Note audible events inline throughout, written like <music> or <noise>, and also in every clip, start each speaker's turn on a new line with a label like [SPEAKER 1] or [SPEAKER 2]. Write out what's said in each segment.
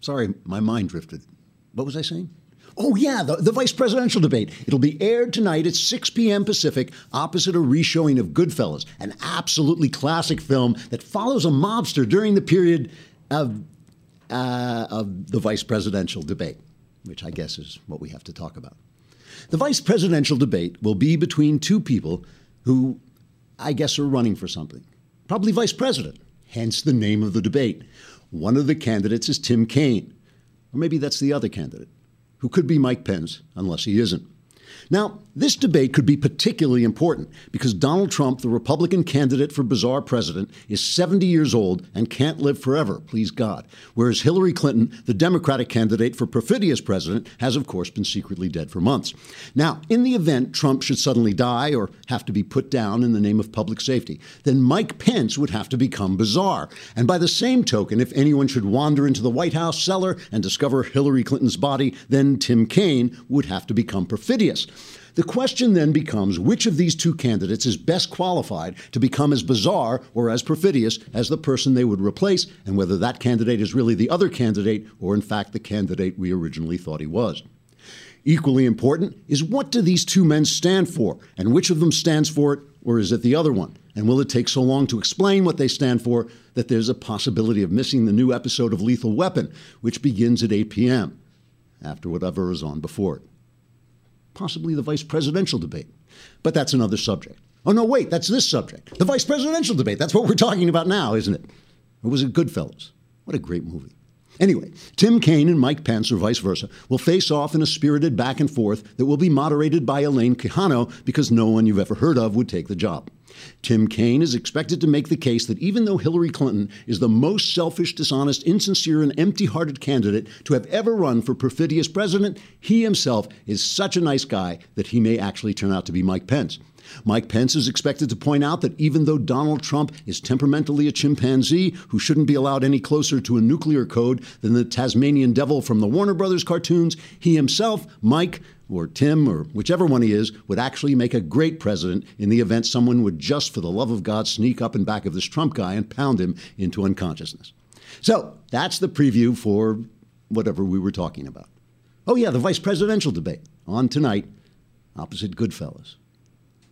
[SPEAKER 1] Sorry, my mind drifted. What was I saying? Oh, yeah, the, the, vice presidential debate. It'll be aired tonight at 6 p.m. Pacific, opposite a reshowing of Goodfellas, an absolutely classic film that follows a mobster during the period of, uh, of the vice presidential debate, which I guess is what we have to talk about. The vice presidential debate will be between two people who I guess are running for something, probably vice president, hence the name of the debate. One of the candidates is Tim Kaine, or maybe that's the other candidate, who could be Mike Pence, unless he isn't. Now, this debate could be particularly important because Donald Trump, the Republican candidate for bizarre president, is 70 years old and can't live forever, please God. Whereas Hillary Clinton, the Democratic candidate for perfidious president, has of course been secretly dead for months. Now, in the event Trump should suddenly die or have to be put down in the name of public safety, then Mike Pence would have to become bizarre. And by the same token, if anyone should wander into the White House cellar and discover Hillary Clinton's body, then Tim Kaine would have to become perfidious. The question then becomes which of these two candidates is best qualified to become as bizarre or as perfidious as the person they would replace, and whether that candidate is really the other candidate or, in fact, the candidate we originally thought he was. Equally important is what do these two men stand for, and which of them stands for it, or is it the other one? And will it take so long to explain what they stand for that there's a possibility of missing the new episode of Lethal Weapon, which begins at 8 p.m., after whatever is on before it? Possibly the vice presidential debate. But that's another subject. Oh, no, wait, that's this subject. The vice presidential debate. That's what we're talking about now, isn't it? Or was it Goodfellas? What a great movie. Anyway, Tim Kaine and Mike Pence, or vice versa, will face off in a spirited back and forth that will be moderated by Elaine Quijano because no one you've ever heard of would take the job. Tim Kaine is expected to make the case that even though Hillary Clinton is the most selfish, dishonest, insincere, and empty hearted candidate to have ever run for perfidious president, he himself is such a nice guy that he may actually turn out to be Mike Pence. Mike Pence is expected to point out that even though Donald Trump is temperamentally a chimpanzee who shouldn't be allowed any closer to a nuclear code than the Tasmanian devil from the Warner Brothers cartoons, he himself, Mike, or Tim, or whichever one he is, would actually make a great president in the event someone would just for the love of God sneak up in back of this Trump guy and pound him into unconsciousness. So that's the preview for whatever we were talking about. Oh, yeah, the vice presidential debate on tonight opposite Goodfellas.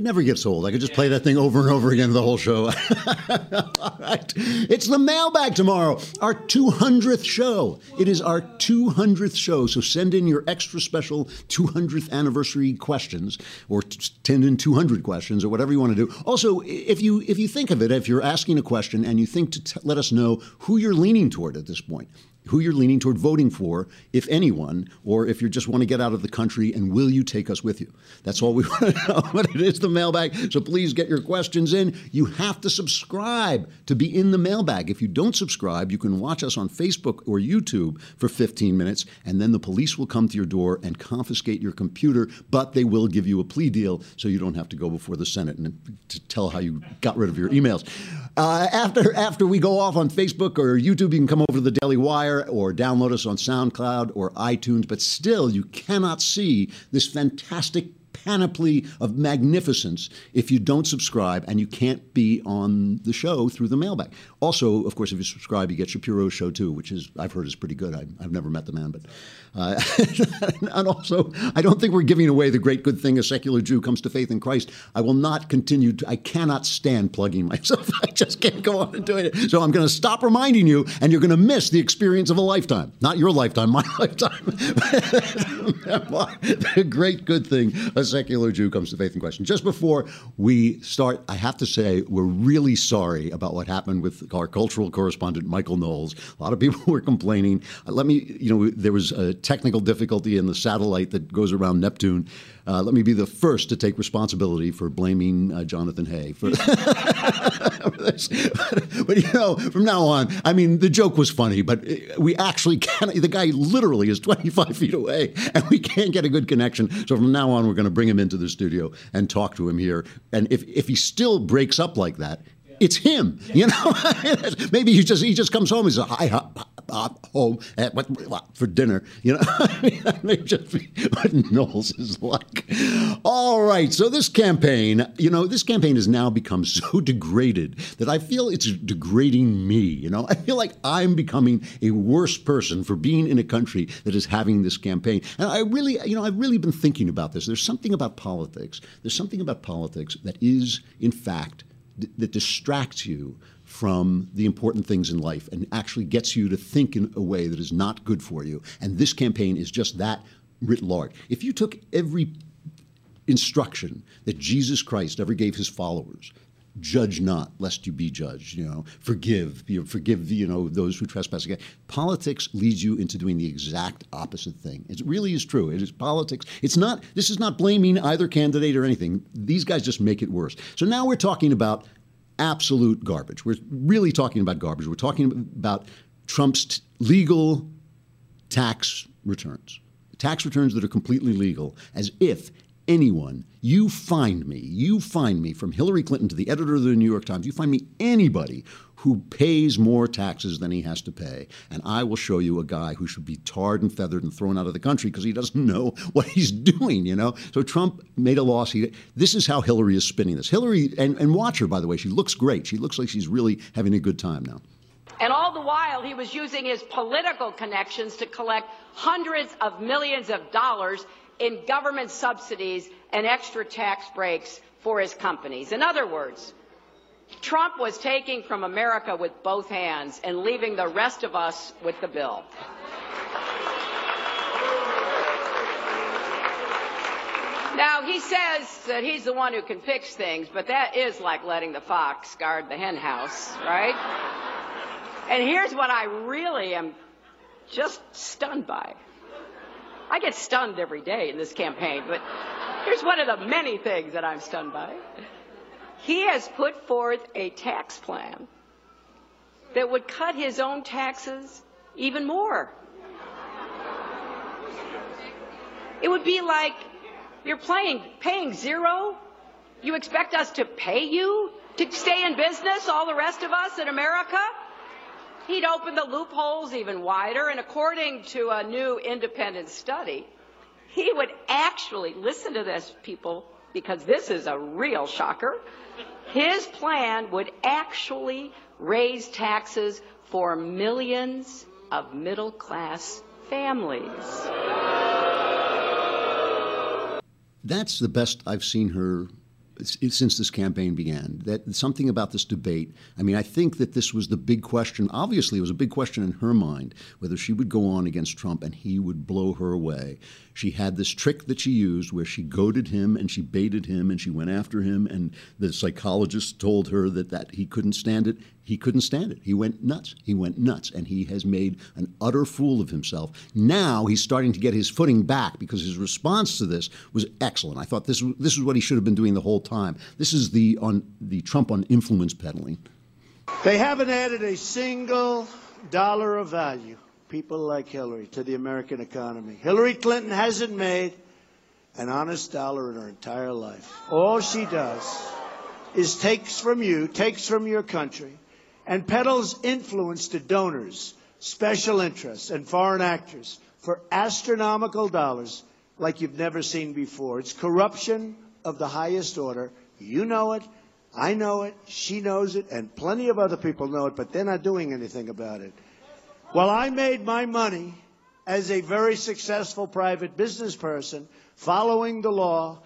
[SPEAKER 1] It never gets old. I could just play that thing over and over again the whole show. <laughs> All right. It's the mailbag tomorrow, our 200th show. It is our 200th show. So send in your extra special 200th anniversary questions or send in 200 questions or whatever you want to do. Also, if you if you think of it, if you're asking a question and you think to t- let us know who you're leaning toward at this point who you're leaning toward voting for, if anyone, or if you just want to get out of the country and will you take us with you? That's all we want to know. But it is the mailbag, so please get your questions in. You have to subscribe to be in the mailbag. If you don't subscribe, you can watch us on Facebook or YouTube for 15 minutes, and then the police will come to your door and confiscate your computer, but they will give you a plea deal so you don't have to go before the Senate and to tell how you got rid of your emails. Uh, after, after we go off on Facebook or YouTube, you can come over to the Daily Wire or download us on SoundCloud or iTunes, but still you cannot see this fantastic panoply of magnificence if you don't subscribe and you can't be on the show through the mailbag. Also, of course, if you subscribe, you get Shapiro's show too, which is I've heard is pretty good. I, have never met the man, but uh, <laughs> and also I don't think we're giving away the great good thing a secular Jew comes to faith in Christ. I will not continue. To, I cannot stand plugging myself. <laughs> I just can't go on and doing it. So I'm going to stop reminding you, and you're going to miss the experience of a lifetime. Not your lifetime, my <laughs> lifetime. the great good thing a secular Jew comes to faith in Christ. Just before we start, I have to say we're really sorry about what happened with our cultural correspondent Michael Knowles. A lot of people were complaining. Let me, you know, there was a technical difficulty in the satellite that goes around Neptune. Uh, let me be the first to take responsibility for blaming uh, Jonathan Hay for, this. <laughs> But, but, you know, from now on, I mean, the joke was funny, but we actually can't. The guy literally is 25 feet away, and we can't get a good connection. So from now on, we're going to bring him into the studio and talk to him here. And if if he still breaks up like that, it's him. You know, <laughs> maybe he just he just comes home. He says, Hi, "Hi, uh, home at, what, for dinner." You know, <laughs> I that may just be what Knowles is like. All right, so this campaign, you know, this campaign has now become so <laughs> degraded that I feel it's degrading me. You know, I feel like I'm becoming a worse person for being in a country that is having this campaign. And I really, you know, I've really been thinking about this. There's something about politics. There's something about politics that is, in fact that distracts you from the important things in life and actually gets you to think in a way that is not good for you. And this campaign is just that writ large. If you took every instruction that Jesus Christ ever gave his followers judge not lest you be judged you know forgive you know, forgive you know those who trespass against. Politics leads you into doing the exact opposite thing. It really is true. It is politics. It's not this is not blaming either candidate or anything. These guys just make it worse. So now we're talking about absolute garbage. We're really talking about garbage. We're talking about trump's t- legal tax returns. Tax returns that are completely legal as if anyone, you find me, you find me from Hillary Clinton to the editor of the New York Times, you find me anybody who pays more taxes than he has to pay. And I will show you a guy who should be tarred and feathered and thrown out of the country because he doesn't know <laughs> what he's doing, you know? So Trump made a loss. He, this is how Hillary is spinning this. Hillary, and, and watch her, by the way, she looks great. She looks like she's really having a good time now.
[SPEAKER 2] And all the while, he was using his political connections to collect hundreds of millions of dollars in government subsidies and extra tax breaks for his companies. In other words, Trump was taking from America with both hands and leaving the rest of us with the bill. Now, he says that he's the one who can fix things, but that is like letting the fox guard the henhouse, right? And here's what I really am just stunned by. I get stunned every day in this campaign, but here's one of the many things that I'm stunned by. He has put forth a tax plan that would cut his own taxes even more. It would be like you're playing, paying zero. You expect us to pay you to stay in business, all the rest of us in America? He'd open the loopholes even wider, and according to a new independent study, he would actually, listen to this, people, because this is a real shocker. His plan would actually raise taxes for millions of middle class families.
[SPEAKER 1] That's the best I've seen her since this campaign began. That something about this debate. I mean, I think that this was the big question. Obviously, it was a big question in her mind whether she would go on against Trump and he would blow her away. She had this trick that she used where she goaded him and she baited him and she went after him. And the psychologist told her that, that he couldn't stand it. He couldn't stand it. He went nuts. He went nuts. And he has made an utter fool of himself. Now he's starting to get his footing back because his response to this was excellent. I thought this, this is what he should have been doing the whole time. This is the, on, the Trump on influence peddling.
[SPEAKER 3] They haven't added a single dollar of value people like Hillary to the American economy. Hillary Clinton hasn't made an honest dollar in her entire life. All she does is takes from you, takes from your country, and peddles influence to donors, special interests, and foreign actors for astronomical dollars like you've never seen before. It's corruption of the highest order. You know it. I know it. She knows it. And plenty of other people know it, but they're not doing anything about it. Well, I made my money as a very successful private business person following the law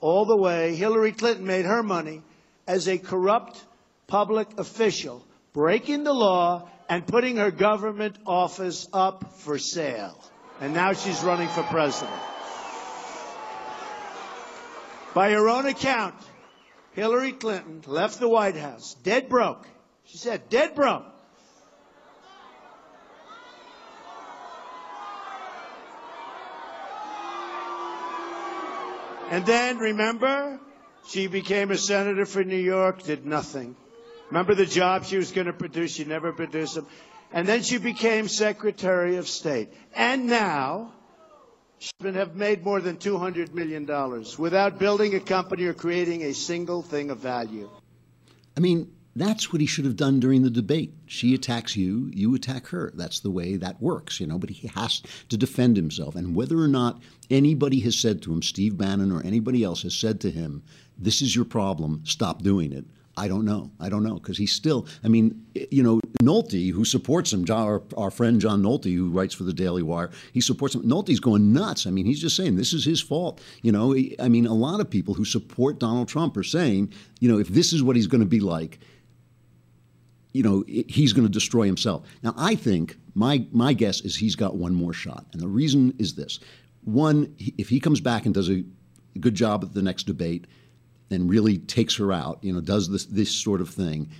[SPEAKER 3] all the way. Hillary Clinton made her money as a corrupt public official, breaking the law and putting her government office up for sale. And now she's running for president. By her own account, Hillary Clinton left the White House dead broke. She said, dead broke. And then, remember, she became a senator for New York, did nothing. Remember the job she was going to produce? She never produced them. And then she became Secretary of State. And now, she would have made more than $200 million without building a company or creating a single thing of value.
[SPEAKER 1] I mean, that's what he should have done during the debate. She attacks you, you attack her. That's the way that works, you know. But he has to defend himself. And whether or not anybody has said to him, Steve Bannon or anybody else has said to him, this is your problem, stop doing it. I don't know. I don't know because he's still. I mean, you know, Nolte, who supports him, our, our, friend John Nolte, who writes for the Daily Wire, he supports him. Nolte's going nuts. I mean, he's just saying this is his fault. You know, I mean, a lot of people who support Donald Trump are saying, you know, if this is what he's going to be like, you know, he's going to destroy himself. Now, I think my my guess is he's got one more shot, and the reason is this: one, if he comes back and does a good job at the next debate and really takes her out, you know, does this this sort of thing,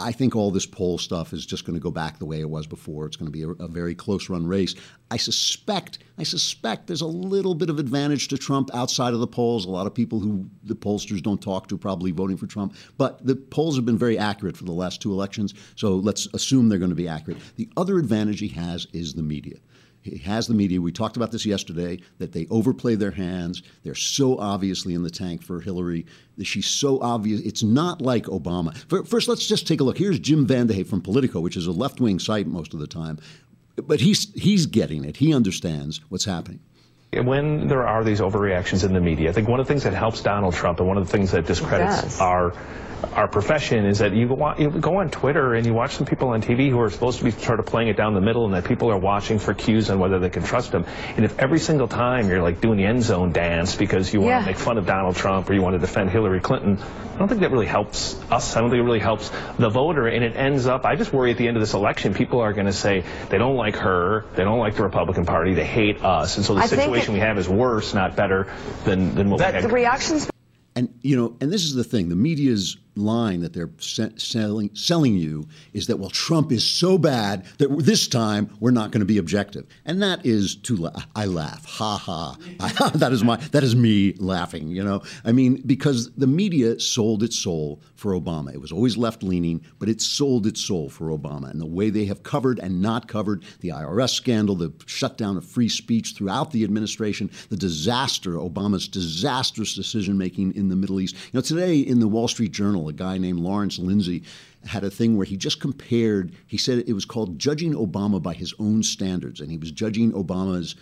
[SPEAKER 1] I think all this poll stuff is just going to go back the way it was before. It's going to be a, a, very close run race. I suspect, I suspect there's a little bit of advantage to Trump outside of the polls. A lot of people who the pollsters don't talk to probably voting for Trump, but the polls have been very accurate for the last two elections. So let's assume they're going to be accurate. The other advantage he has is the media. He has the media. We talked about this yesterday that they overplay their hands. They're so obviously in the tank for Hillary. That she's so obvious. It's not like Obama. First, let's just take a look. Here's Jim VandeHei from Politico, which is a left wing site most of the time. But he's, he's getting it. He understands what's happening
[SPEAKER 4] when there are these overreactions in the media, I think one of the things that helps Donald Trump and one of the things that discredits our our profession is that you go, you go on Twitter and you watch some people on TV who are supposed to be sort of playing it down the middle and that people are watching for cues on whether they can trust them. And if every single time you're like doing the end zone dance because you want yeah. to make fun of Donald Trump or you want to defend Hillary Clinton, I don't think that really helps us. I don't think it really helps the voter. And it ends up, I just worry at the end of this election, people are going to say they don't like her, they don't like the Republican Party, they hate us. And so the I situation we have is worse, not better than, than what
[SPEAKER 5] that,
[SPEAKER 4] we had.
[SPEAKER 5] The reactions
[SPEAKER 1] and you know, and this is the thing: the media's line that they're selling selling you is that well, Trump is so bad that this time we're not going to be objective, and that is to la- I laugh, ha ha. <laughs> that is my that is me laughing. You know, I mean, because the media sold its soul for Obama. It was always left leaning, but it sold its soul for Obama, and the way they have covered and not covered the IRS scandal, the shutdown of free speech throughout the administration, the disaster, Obama's disastrous decision making in the Middle East. You know, today in the Wall Street Journal, a guy named Lawrence Lindsey had a thing where he just compared, he said it was called judging Obama by his own standards, and he was judging Obama's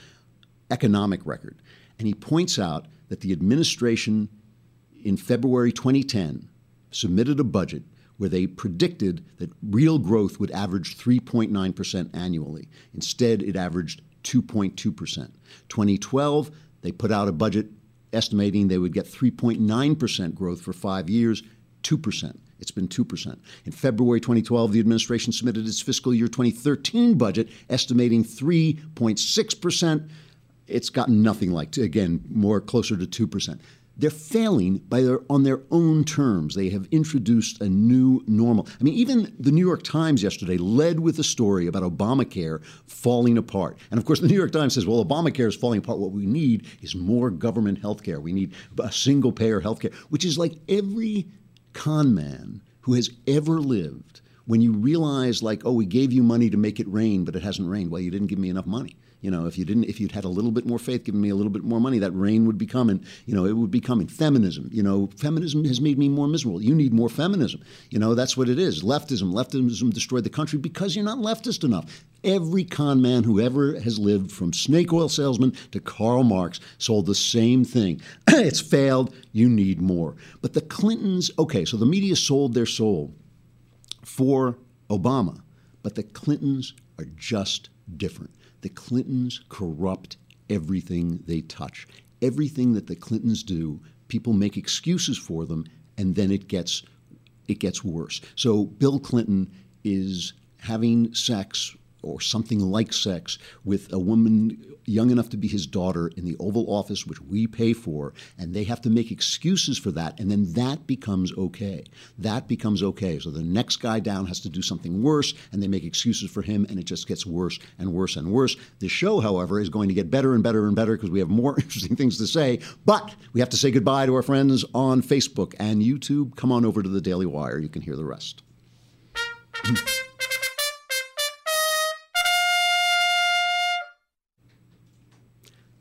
[SPEAKER 1] economic record. And he points out that the administration in February 2010 submitted a budget where they predicted that real growth would average 3.9% annually. Instead, it averaged 2.2%. 2012, they put out a budget estimating they would get 3.9% growth for five years, 2%. It's been 2%. In February 2012, the administration submitted its fiscal year 2013 budget, estimating 3.6%. It's gotten nothing like, again, more closer to 2% they're failing by their, on their own terms. They have introduced a new normal. I mean, even the New York Times yesterday led with a story about Obamacare falling apart. And of course, the New York Times says, well, Obamacare is falling apart. What we need is more government health care. We need a single payer health care, which is like every con man who has ever lived when you realize, like, oh, we gave you money to make it rain, but it hasn't rained. Well, you didn't give me enough money. You know, if you didn't, if you'd had a little bit more faith, given me a little bit more money, that rain would be coming. You know, it would be coming. Feminism. You know, feminism has made me more miserable. You need more feminism. You know, that's what it is. Leftism. Leftism destroyed the country because you're not leftist enough. Every con man who ever has lived, from snake oil salesman to Karl Marx, sold the same thing. <clears throat> it's failed. You need more. But the Clintons, okay, so the media sold their soul for Obama, but the Clintons are just different. The Clintons corrupt everything they touch. Everything that the Clintons do, people make excuses for them, and then it gets it gets worse. So Bill Clinton is having sex or something like sex with a woman young enough to be his daughter in the Oval Office, which we pay for, and they have to make excuses for that, and then that becomes okay. That becomes okay. So the next guy down has to do something worse, and they make excuses for him, and it just gets worse and worse and worse. The show, however, is going to get better and better and better because we have more <laughs> interesting things to say, but we have to say goodbye to our friends on Facebook and YouTube. Come on over to the Daily Wire. You can hear the rest. <clears throat>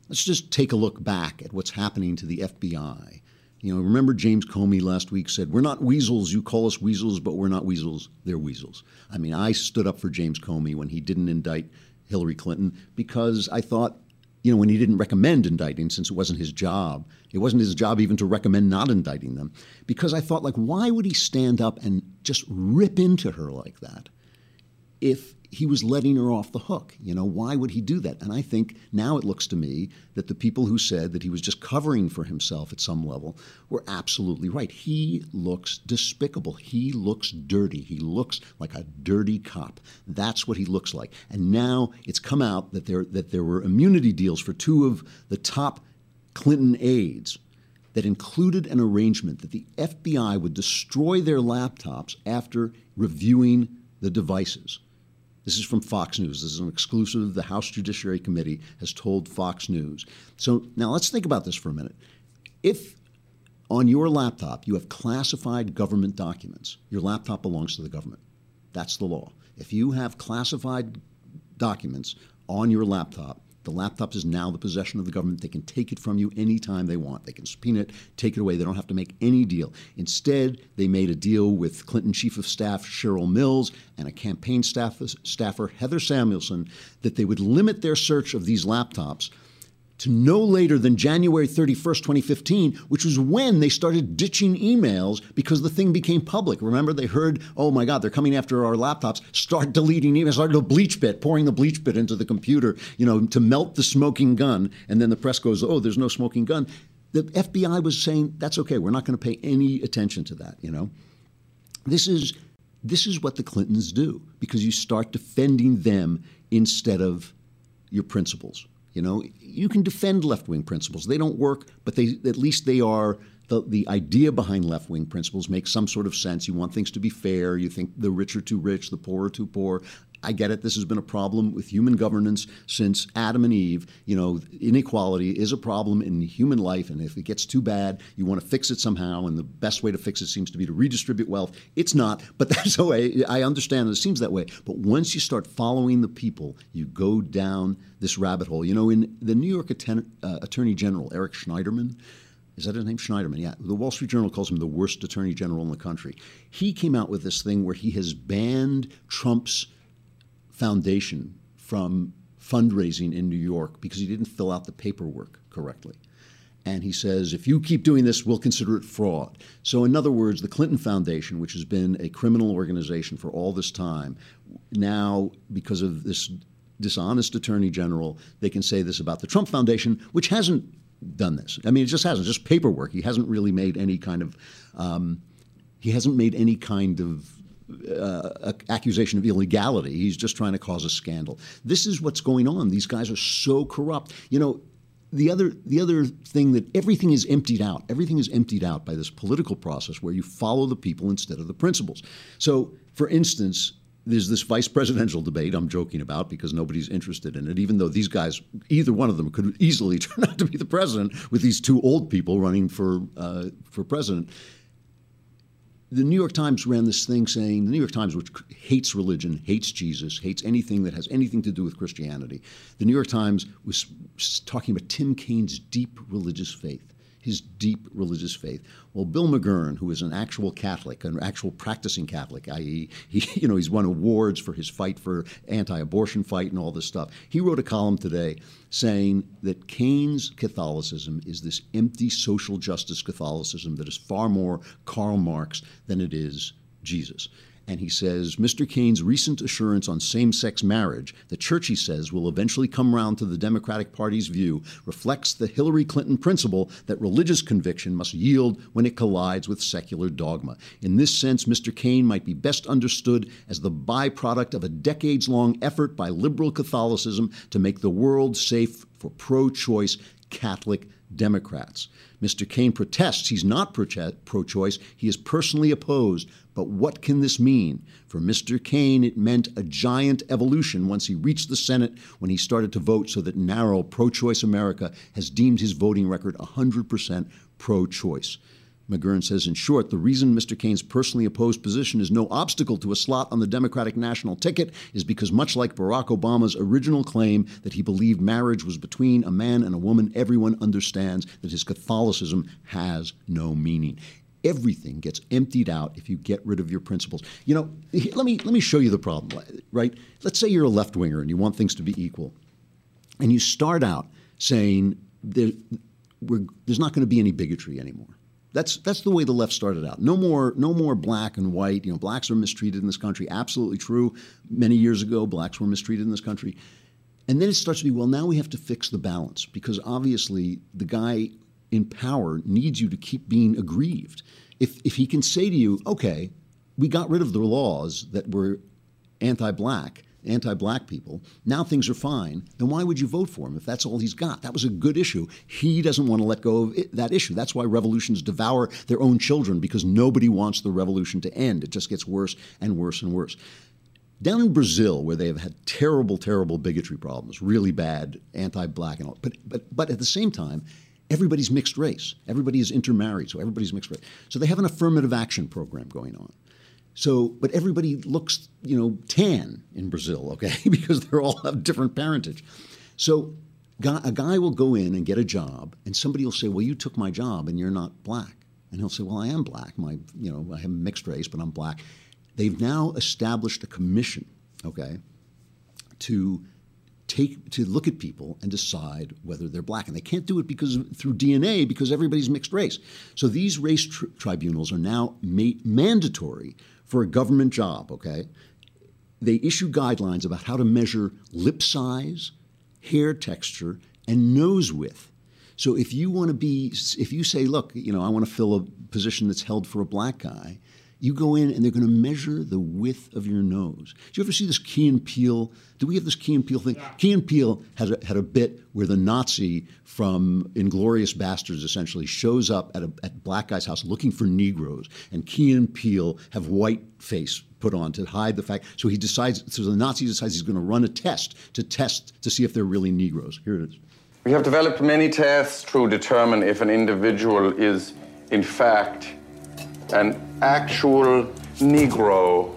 [SPEAKER 1] Let's just take a look back at what's happening to the FBI. You know, remember James Comey last week said, We're not weasels. You call us weasels, but we're not weasels. They're weasels. I mean, I stood up for James Comey when he didn't indict Hillary Clinton because I thought, you know, when he didn't recommend indicting, since it wasn't his job, it wasn't his job even to recommend not indicting them, because I thought, like, why would he stand up and just rip into her like that if he was letting her off the hook. You know, why would he do that? And I think now it looks to me that the people who said that he was just covering for himself at some level were absolutely right. He looks despicable. He looks dirty. He looks like a dirty cop. That's what he looks like. And now it's come out that there that there were immunity deals for two of the top Clinton aides that included an arrangement that the FBI would destroy their laptops after reviewing the devices. This is from Fox News. This is an exclusive the House Judiciary Committee has told Fox News. So now let's think about this for a minute. If on your laptop you have classified government documents, your laptop belongs to the government. That's the law. If you have classified documents on your laptop, the laptop is now the possession of the government. They can take it from you anytime they want. They can subpoena it, take it away. They don't have to make any deal. Instead, they made a deal with Clinton Chief of Staff Cheryl Mills and a campaign staff, staffer, Heather Samuelson, that they would limit their search of these laptops to no later than January 31st, 2015, which was when they started ditching emails because the thing became public. Remember, they heard, oh my God, they're coming after our laptops. Start deleting emails, start the BleachBit, pouring the BleachBit into the computer, you know, to melt the smoking gun. And then the press goes, oh, there's no smoking gun. The FBI was saying, that's okay, we're not going to pay any attention to that, you know. This is this is what the Clintons do because you start defending them instead of your principles. You know, you can defend left wing principles. They don't work, but they at least they are the, the idea behind left wing principles makes some sort of sense. You want things to be fair. You think the rich are too rich, the poor are too poor. I get it. This has been a problem with human governance since Adam and Eve. You know, inequality is a problem in human life, and if it gets too bad, you want to fix it somehow. And the best way to fix it seems to be to redistribute wealth. It's not, <laughs> but that's the way I understand it. It seems that way. But once you start following the people, you go down this rabbit hole. You know, in the New York Atten- uh, Attorney General Eric Schneiderman. Is that his name? Schneiderman, yeah. The Wall Street Journal calls him the worst attorney general in the country. He came out with this thing where he has banned Trump's foundation from fundraising in New York because he didn't fill out the paperwork correctly. And he says, if you keep doing this, we'll consider it fraud. So, in other words, the Clinton Foundation, which has been a criminal organization for all this time, now, because of this dishonest attorney general, they can say this about the Trump Foundation, which hasn't done this. I mean, it just hasn't, just paperwork. He hasn't really made any kind of, um, he hasn't made any kind of uh, accusation of illegality. He's just trying to cause a scandal. This is what's going on. These guys are so corrupt. You know, the other the other thing that everything is emptied out. Everything is emptied out by this political process where you follow the people instead of the principles. So, for instance, there's this vice presidential debate I'm joking about because nobody's interested in it, even though these guys, either one of them, could easily <laughs> turn out to be the president with these two old people running for uh, for president the New York Times ran this thing saying the New York Times, which hates religion, hates Jesus, hates anything that has anything to do with Christianity, the New York Times was talking about Tim Kaine's deep religious faith his deep religious faith. Well, Bill McGurn, who is an actual Catholic, an actual practicing Catholic, i.e., he, <laughs> you know, he's won awards for his fight for anti-abortion fight and all this stuff. He wrote a column today saying that Kaine's Catholicism is this empty social justice Catholicism that is far more Karl Marx than it is Jesus. And he says Mr. Kaine's recent assurance on same sex marriage, the church, he says, will eventually come round to the Democratic Party's view, reflects the Hillary Clinton principle that religious conviction must yield when it collides with secular dogma. In this sense, Mr. Kaine might be best understood as the byproduct of a decades long effort by liberal Catholicism to make the world safe for pro choice Catholic Democrats. Mr. Kaine protests he's not pro choice, he is personally opposed. But what can this mean? For Mr. Kaine, it meant a giant evolution once he reached the Senate when he started to vote so that NARAL pro choice America has deemed his voting record 100% pro choice. McGurn says, in short, the reason Mr. Kaine's personally opposed position is no obstacle to a slot on the Democratic national ticket is because, much like Barack Obama's original claim that he believed marriage was between a man and a woman, everyone understands that his Catholicism has no meaning. Everything gets emptied out if you get rid of your principles. You know, let me let me show you the problem. Right? Let's say you're a left winger and you want things to be equal, and you start out saying there, there's not going to be any bigotry anymore that's that's the way the left started out. No more no more black and white. You know, blacks are mistreated in this country. Absolutely true. Many years ago, blacks were mistreated in this country. And then it starts to be, well, now we have to fix the balance because obviously the guy in power needs you to keep being aggrieved. If if he can say to you, okay, we got rid of the laws that were anti-black, anti black people. Now things are fine. Then why would you vote for him if that's all he's got? That was a good issue. He doesn't want to let go of it, that issue. That's why revolutions devour their own children because nobody wants the revolution to end. It just gets worse and worse and worse. Down in Brazil, where they have had terrible, terrible bigotry problems, really bad anti-black and all, but but but at the same time, everybody's mixed race. Everybody is intermarried, so everybody's mixed race. So they have an affirmative action program going on. So, but everybody looks, you know, tan in Brazil, <laughs> okay, <laughs> because they're all have different parentage. So, a guy will go in and get a job, and somebody will say, "Well, you took my job, and you're not black." And he'll say, "Well, I am black. My, you know, I have mixed race, but I'm black." They've now established a commission, okay, to take to look at people and decide whether they're black. And they can't do it because through DNA because everybody's mixed race. So these race tr- tribunals are now ma- mandatory for a government job, okay, they issue guidelines about how to measure lip size, hair texture, and nose width. So if you want to be, if you say, look, you know, I want to fill a position that's held for a black guy, you go in and they're going to measure the width of your nose. Do you ever see this Key and Peele? Do we have this Key and Peele thing? Yeah. Key and Peele had a, had a bit where the Nazi from Inglourious Basterds essentially shows up at a at black guy's house looking for Negroes, and Key and Peele have white face put on to hide the fact. So he decides. So the Nazi decides he's going to run a test to test to see if they're really Negroes. Here it is.
[SPEAKER 5] We have developed many tests to determine if an individual is, in fact, an actual Negro.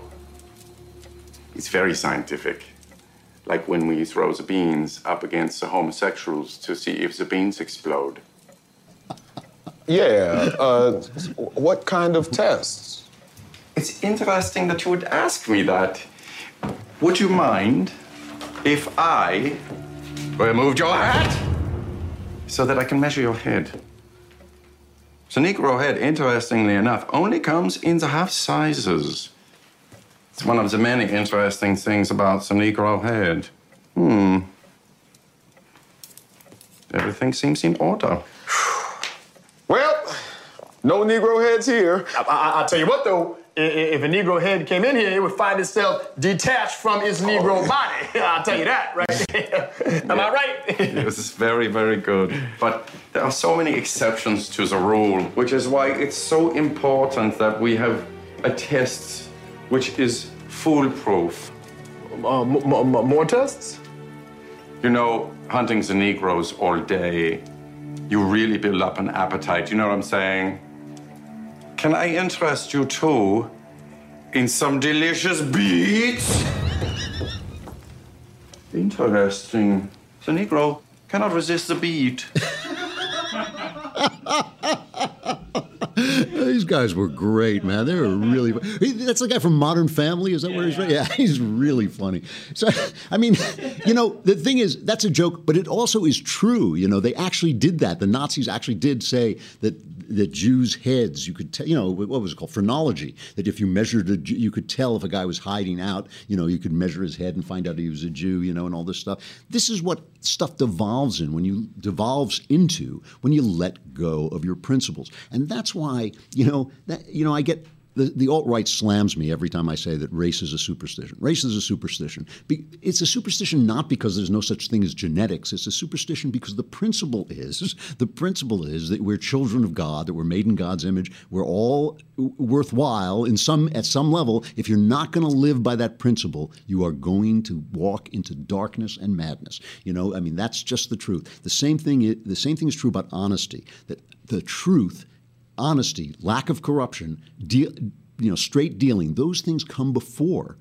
[SPEAKER 6] It's very scientific. Like when we throw the beans up against the homosexuals to see if the beans explode.
[SPEAKER 7] Yeah. Uh, what kind of tests?
[SPEAKER 6] It's interesting that you would ask me that. Would you mind if I removed your hat so that I can measure your head? So Negro head, interestingly enough, only comes in the half sizes. It's one of the many interesting things about the Negro head. Hmm. Everything seems in order.
[SPEAKER 7] Well, no Negro heads here.
[SPEAKER 8] I, I, I tell you what, though, if a Negro head came in here, it would find itself detached from its Negro oh. body. <laughs> I'll tell you that, right? <laughs> <laughs> Am yeah. I right?
[SPEAKER 6] this is very, very good. But there are so many exceptions to the rule, which is why it's so important that we have a test which is foolproof.
[SPEAKER 8] Uh, more tests?
[SPEAKER 6] You know, hunting the Negroes all day, you really build up an appetite. You know what I'm saying? Can I interest you too in some delicious beets? Interesting. The Negro cannot resist the beet. <laughs>
[SPEAKER 1] These guys were great, man. They were really. That's the guy from Modern Family. Is that where he's from? Yeah, <laughs> he's really funny. So, I mean, you know, the thing is, that's a joke, but it also is true. You know, they actually did that. The Nazis actually did say that that Jews' heads, you could tell, you know, what was it called? Phrenology. That if you measured a, you could tell if a guy was hiding out. You know, you could measure his head and find out he was a Jew. You know, and all this stuff. This is what stuff devolves in when you devolves into when you let go of your principles, and that's why you know that you know I get the, the alt right slams me every time I say that race is a superstition. Race is a superstition. It's a superstition not because there's no such thing as genetics. It's a superstition because the principle is the principle is that we're children of God, that we're made in God's image. We're all worthwhile in some at some level. If you're not going to live by that principle, you are going to walk into darkness and madness. You know, I mean that's just the truth. The same thing. The same thing is true about honesty. That the truth honesty, lack of corruption, you know, straight dealing, those things come before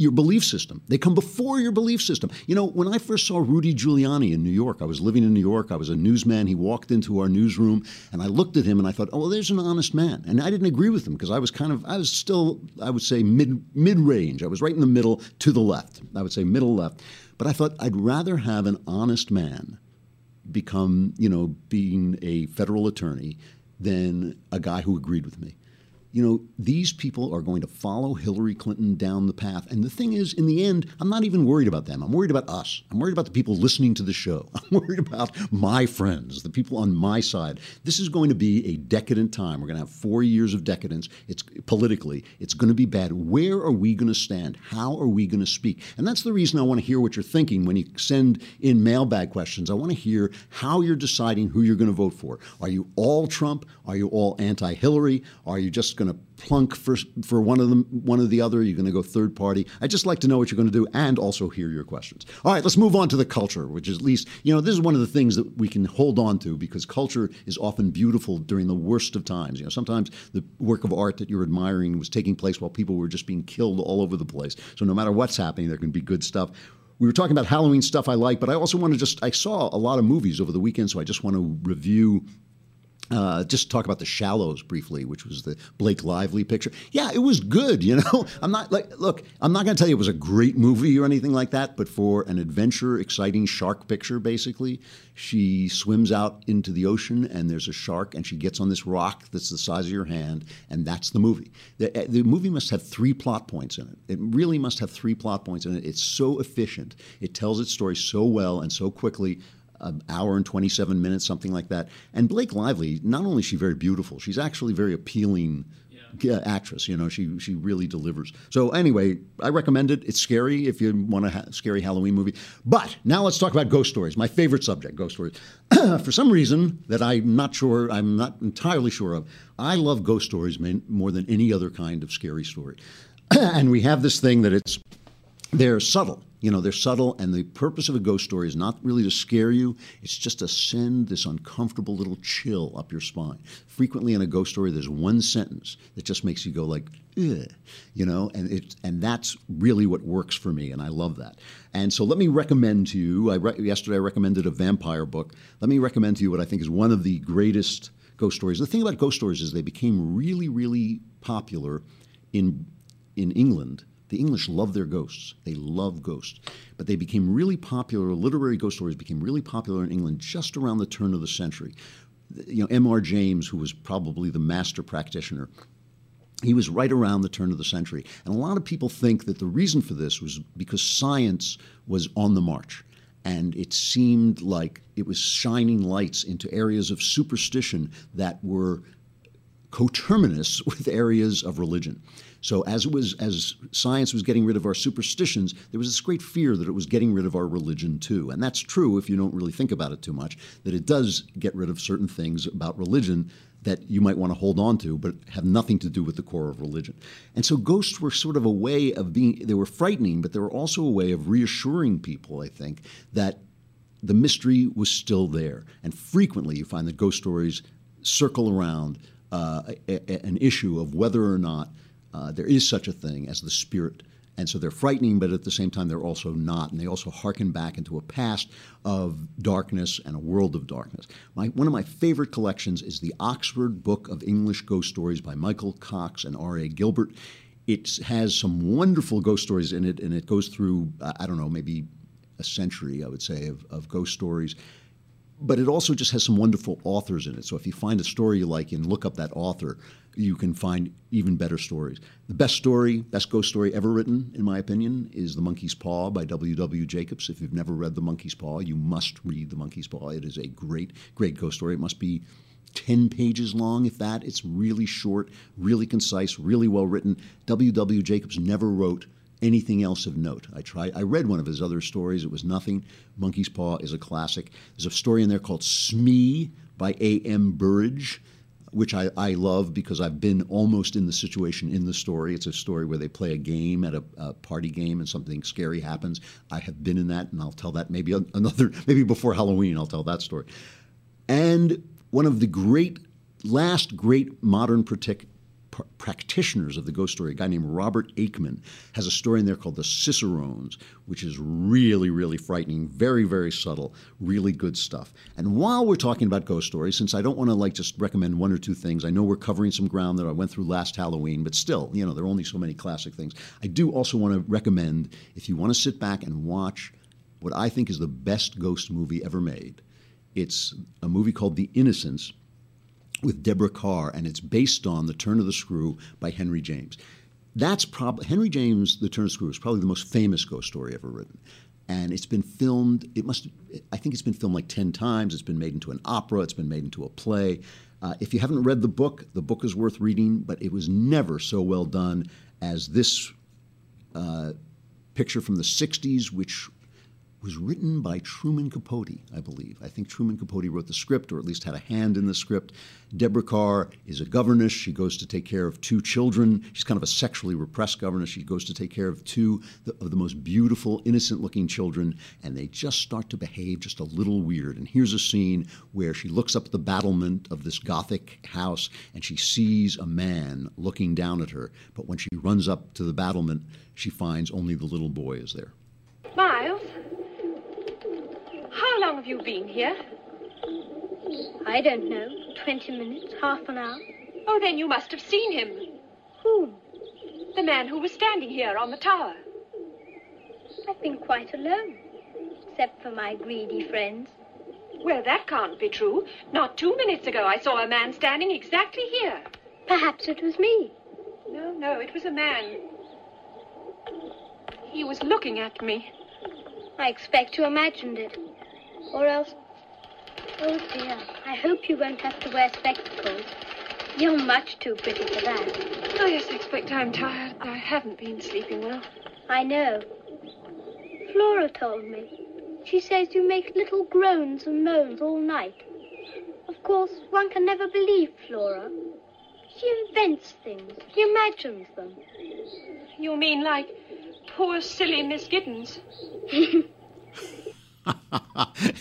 [SPEAKER 1] your belief system. They come before your belief system. You know, when I first saw Rudy Giuliani in New York, I was living in New York, I was a newsman. He walked into our newsroom, and I looked at him and I thought, oh, well, there's an honest man. And I didn't agree with him because I was kind of, I was still, I would say, mid mid range. I was right in the middle to the left. I would say middle left. But I thought I'd rather have an honest man become, you know, being a federal attorney than a guy who agreed with me you know, these people are going to follow Hillary Clinton down the path. And the thing is, in the end, I'm not even worried about them. I'm worried about us. I'm worried about the people listening to the show. <laughs> I'm worried about my friends, the people on my side. This is going to be a decadent time. We're going to have four years of decadence. It's politically, it's going to be bad. Where are we going to stand? How are we going to speak? And that's the reason I want to hear what you're thinking when you send in mailbag questions. I want to hear how you're deciding who you're going to vote for. Are you all Trump? Are you all anti-Hillary? Are you just going to plunk for for one of them, one or the other? You're going to go third party. I'd just like to know what you're going to do, and also hear your questions. All right, let's move on to the culture, which is at least you know this is one of the things that we can hold on to because culture is often beautiful during the worst of times. You know, sometimes the work of art that you're admiring was taking place while people were just being killed all over the place. So no matter what's happening, there can be good stuff we were talking about Halloween stuff I like, but I also want to just I saw a lot of movies over the weekend, so I just want to review uh, just talk about the shallows briefly, which was the Blake Lively picture. Yeah, it was good. You know, <laughs> I'm not like, look, I'm not going to tell you it was a great movie or anything like that, but for an adventure, exciting shark picture, basically, she swims out into the ocean and there's a shark and she gets on this rock that's the size of your hand, and that's the movie. The, uh, the movie must have three plot points in it. It really must have three plot points in it. It's so efficient. It tells its story so well and so quickly an hour and 27 minutes, something like that. And Blake Lively, not only is she very beautiful, she's actually very appealing yeah. actress. You know, she she really delivers. So anyway, I recommend it. It's scary if you want a ha- scary Halloween movie. But now let's talk about ghost stories. My favorite subject, ghost stories. <clears throat> For some reason that I'm not sure, I'm not entirely sure of, I love ghost stories more than any other kind of scary story. <clears throat> and we have this thing that it's they're subtle. You know, they're subtle, and the purpose of a ghost story is not really to scare you, it's just to send this uncomfortable little chill up your spine. Frequently in a ghost story, there's one sentence that just makes you go like, Ugh, you know, and it, and that's really what works for me, and I love that. And so let me recommend to you, I re- yesterday I recommended a vampire book. Let me recommend to you what I think is one of the greatest ghost stories. The thing about ghost stories is they became really, really popular in, in England the English love their ghosts. They love ghosts. But they became really popular, literary ghost stories became really popular in England just around the turn of the century. You know, M.R. James, who was probably the master practitioner, he was right around the turn of the century. And a lot of people think that the reason for this was because science was on the march. And it seemed like it was shining lights into areas of superstition that were coterminous <laughs> with areas of religion. So as it was as science was getting rid of our superstitions, there was this great fear that it was getting rid of our religion too. And that's true if you don't really think about it too much, that it does get rid of certain things about religion that you might want to hold on to, but have nothing to do with the core of religion. And so ghosts were sort of a way of being, they were frightening, but they were also a way of reassuring people, I think, that the mystery was still there. And frequently you find that ghost stories circle around uh, a, a, an issue of whether or not uh, there is such a thing as the spirit. And so they're frightening, but at the same time, they're also not. And they also harken back into a past of darkness and a world of darkness. My, one of my favorite collections is the Oxford Book of English Ghost Stories by Michael Cox and R.A. Gilbert. It has some wonderful ghost stories in it, and it goes through, I don't know, maybe a century, I would say, of, of ghost stories but it also just has some wonderful authors in it. So if you find a story you like and look up that author, you can find even better stories. The best story, best ghost story ever written, in my opinion, is The Monkey's Paw by W. W. Jacobs. If you've never read The Monkey's Paw, you must read The Monkey's Paw. It is a great, great ghost story. It must be 10 pages long, if that. It's really short, really concise, really well written. W. W. Jacobs never wrote anything else of note. I tried. I read one of his other stories. It was nothing. Monkey's Paw is a classic. There's a story in there called Smee by A. M. Burrage, which I, I love because I've been almost in the situation in the story. It's a story where they play a game at a, a party game and something scary happens. I have been in that, and I'll tell that maybe another <laughs> maybe before Halloween. I'll tell that story. And one of the great last great modern pr- practitioners of the ghost story, a guy named Robert Aickman, has a story in there called The Cicerones, which is really, really frightening, very, very subtle, really good stuff. And while we're talking about ghost stories, since I don't want to like just recommend one or two things, I know we're covering some ground that I went through last Halloween, but still, you know, there are only so many classic things. I do also want to recommend if you want to sit back and watch what I think is the best ghost movie ever made. It's a movie called The Innocents with Deborah Kerr, and it's based on The Turn of the Screw by Henry James. That's probably Henry James, The Turn of the Screw is probably the most famous ghost story ever written. And it's been filmed, it must, I think it's been filmed like 10 times. It's been made into an opera, it's been made into a play. Uh, if you haven't read the book, the book is worth reading, but it was never so well done as this uh, picture from the 60s, which was written by Truman Capote, I believe. I think Truman Capote wrote the script, or at least had a hand in the script. Deborah Kerr is a governess. She goes to take care of two children. She's kind of a sexually repressed governess. She goes to take care of two of the most beautiful, innocent looking children, and they just start to behave just a little weird. And here's a scene where she looks up the battlement of this Gothic house and she sees a man looking down at her. But when she runs up to the battlement, she finds only the little boy is there.
[SPEAKER 9] Miles? How long have you been here?
[SPEAKER 10] I don't know. Twenty minutes, half an hour.
[SPEAKER 9] Oh, then you must have seen him.
[SPEAKER 10] Who?
[SPEAKER 9] The man who was standing here on the tower.
[SPEAKER 10] I've been quite alone, except for my greedy friends.
[SPEAKER 9] Well, that can't be true. Not two minutes ago, I saw a man standing exactly here.
[SPEAKER 10] Perhaps it was me.
[SPEAKER 9] No, no, it was a man. He was looking at me.
[SPEAKER 10] I expect you imagined it. Or else. Oh dear, I hope you won't have to wear spectacles. You're much too pretty for that.
[SPEAKER 9] Oh, yes, I expect I'm tired. I haven't been sleeping well.
[SPEAKER 10] I know. Flora told me. She says you make little groans and moans all night. Of course, one can never believe Flora. She invents things. She imagines them.
[SPEAKER 9] You mean like poor, silly Miss Giddens? <laughs> <laughs>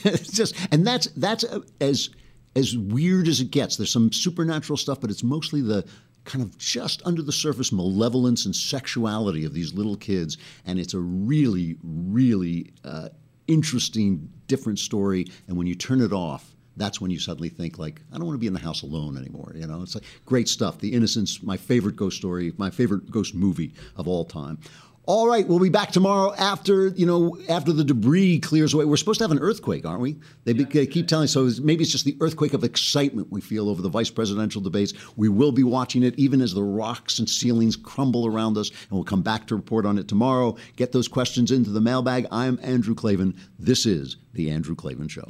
[SPEAKER 1] it's just, and that's that's as as weird as it gets. There's some supernatural stuff, but it's mostly the kind of just under the surface malevolence and sexuality of these little kids, and it's a really, really uh, interesting, different story. And when you turn it off, that's when you suddenly think like I don't want to be in the house alone anymore. You know, it's like great stuff. The Innocents, my favorite ghost story, my favorite ghost movie of all time. All right, we'll be back tomorrow after you know after the debris clears away. We're supposed to have an earthquake, aren't we? They, be, they keep telling. So maybe it's just the earthquake of excitement we feel over the vice presidential debates. We will be watching it even as the rocks and ceilings crumble around us, and we'll come back to report on it tomorrow. Get those questions into the mailbag. I'm Andrew Klavan. This is the Andrew Klavan Show.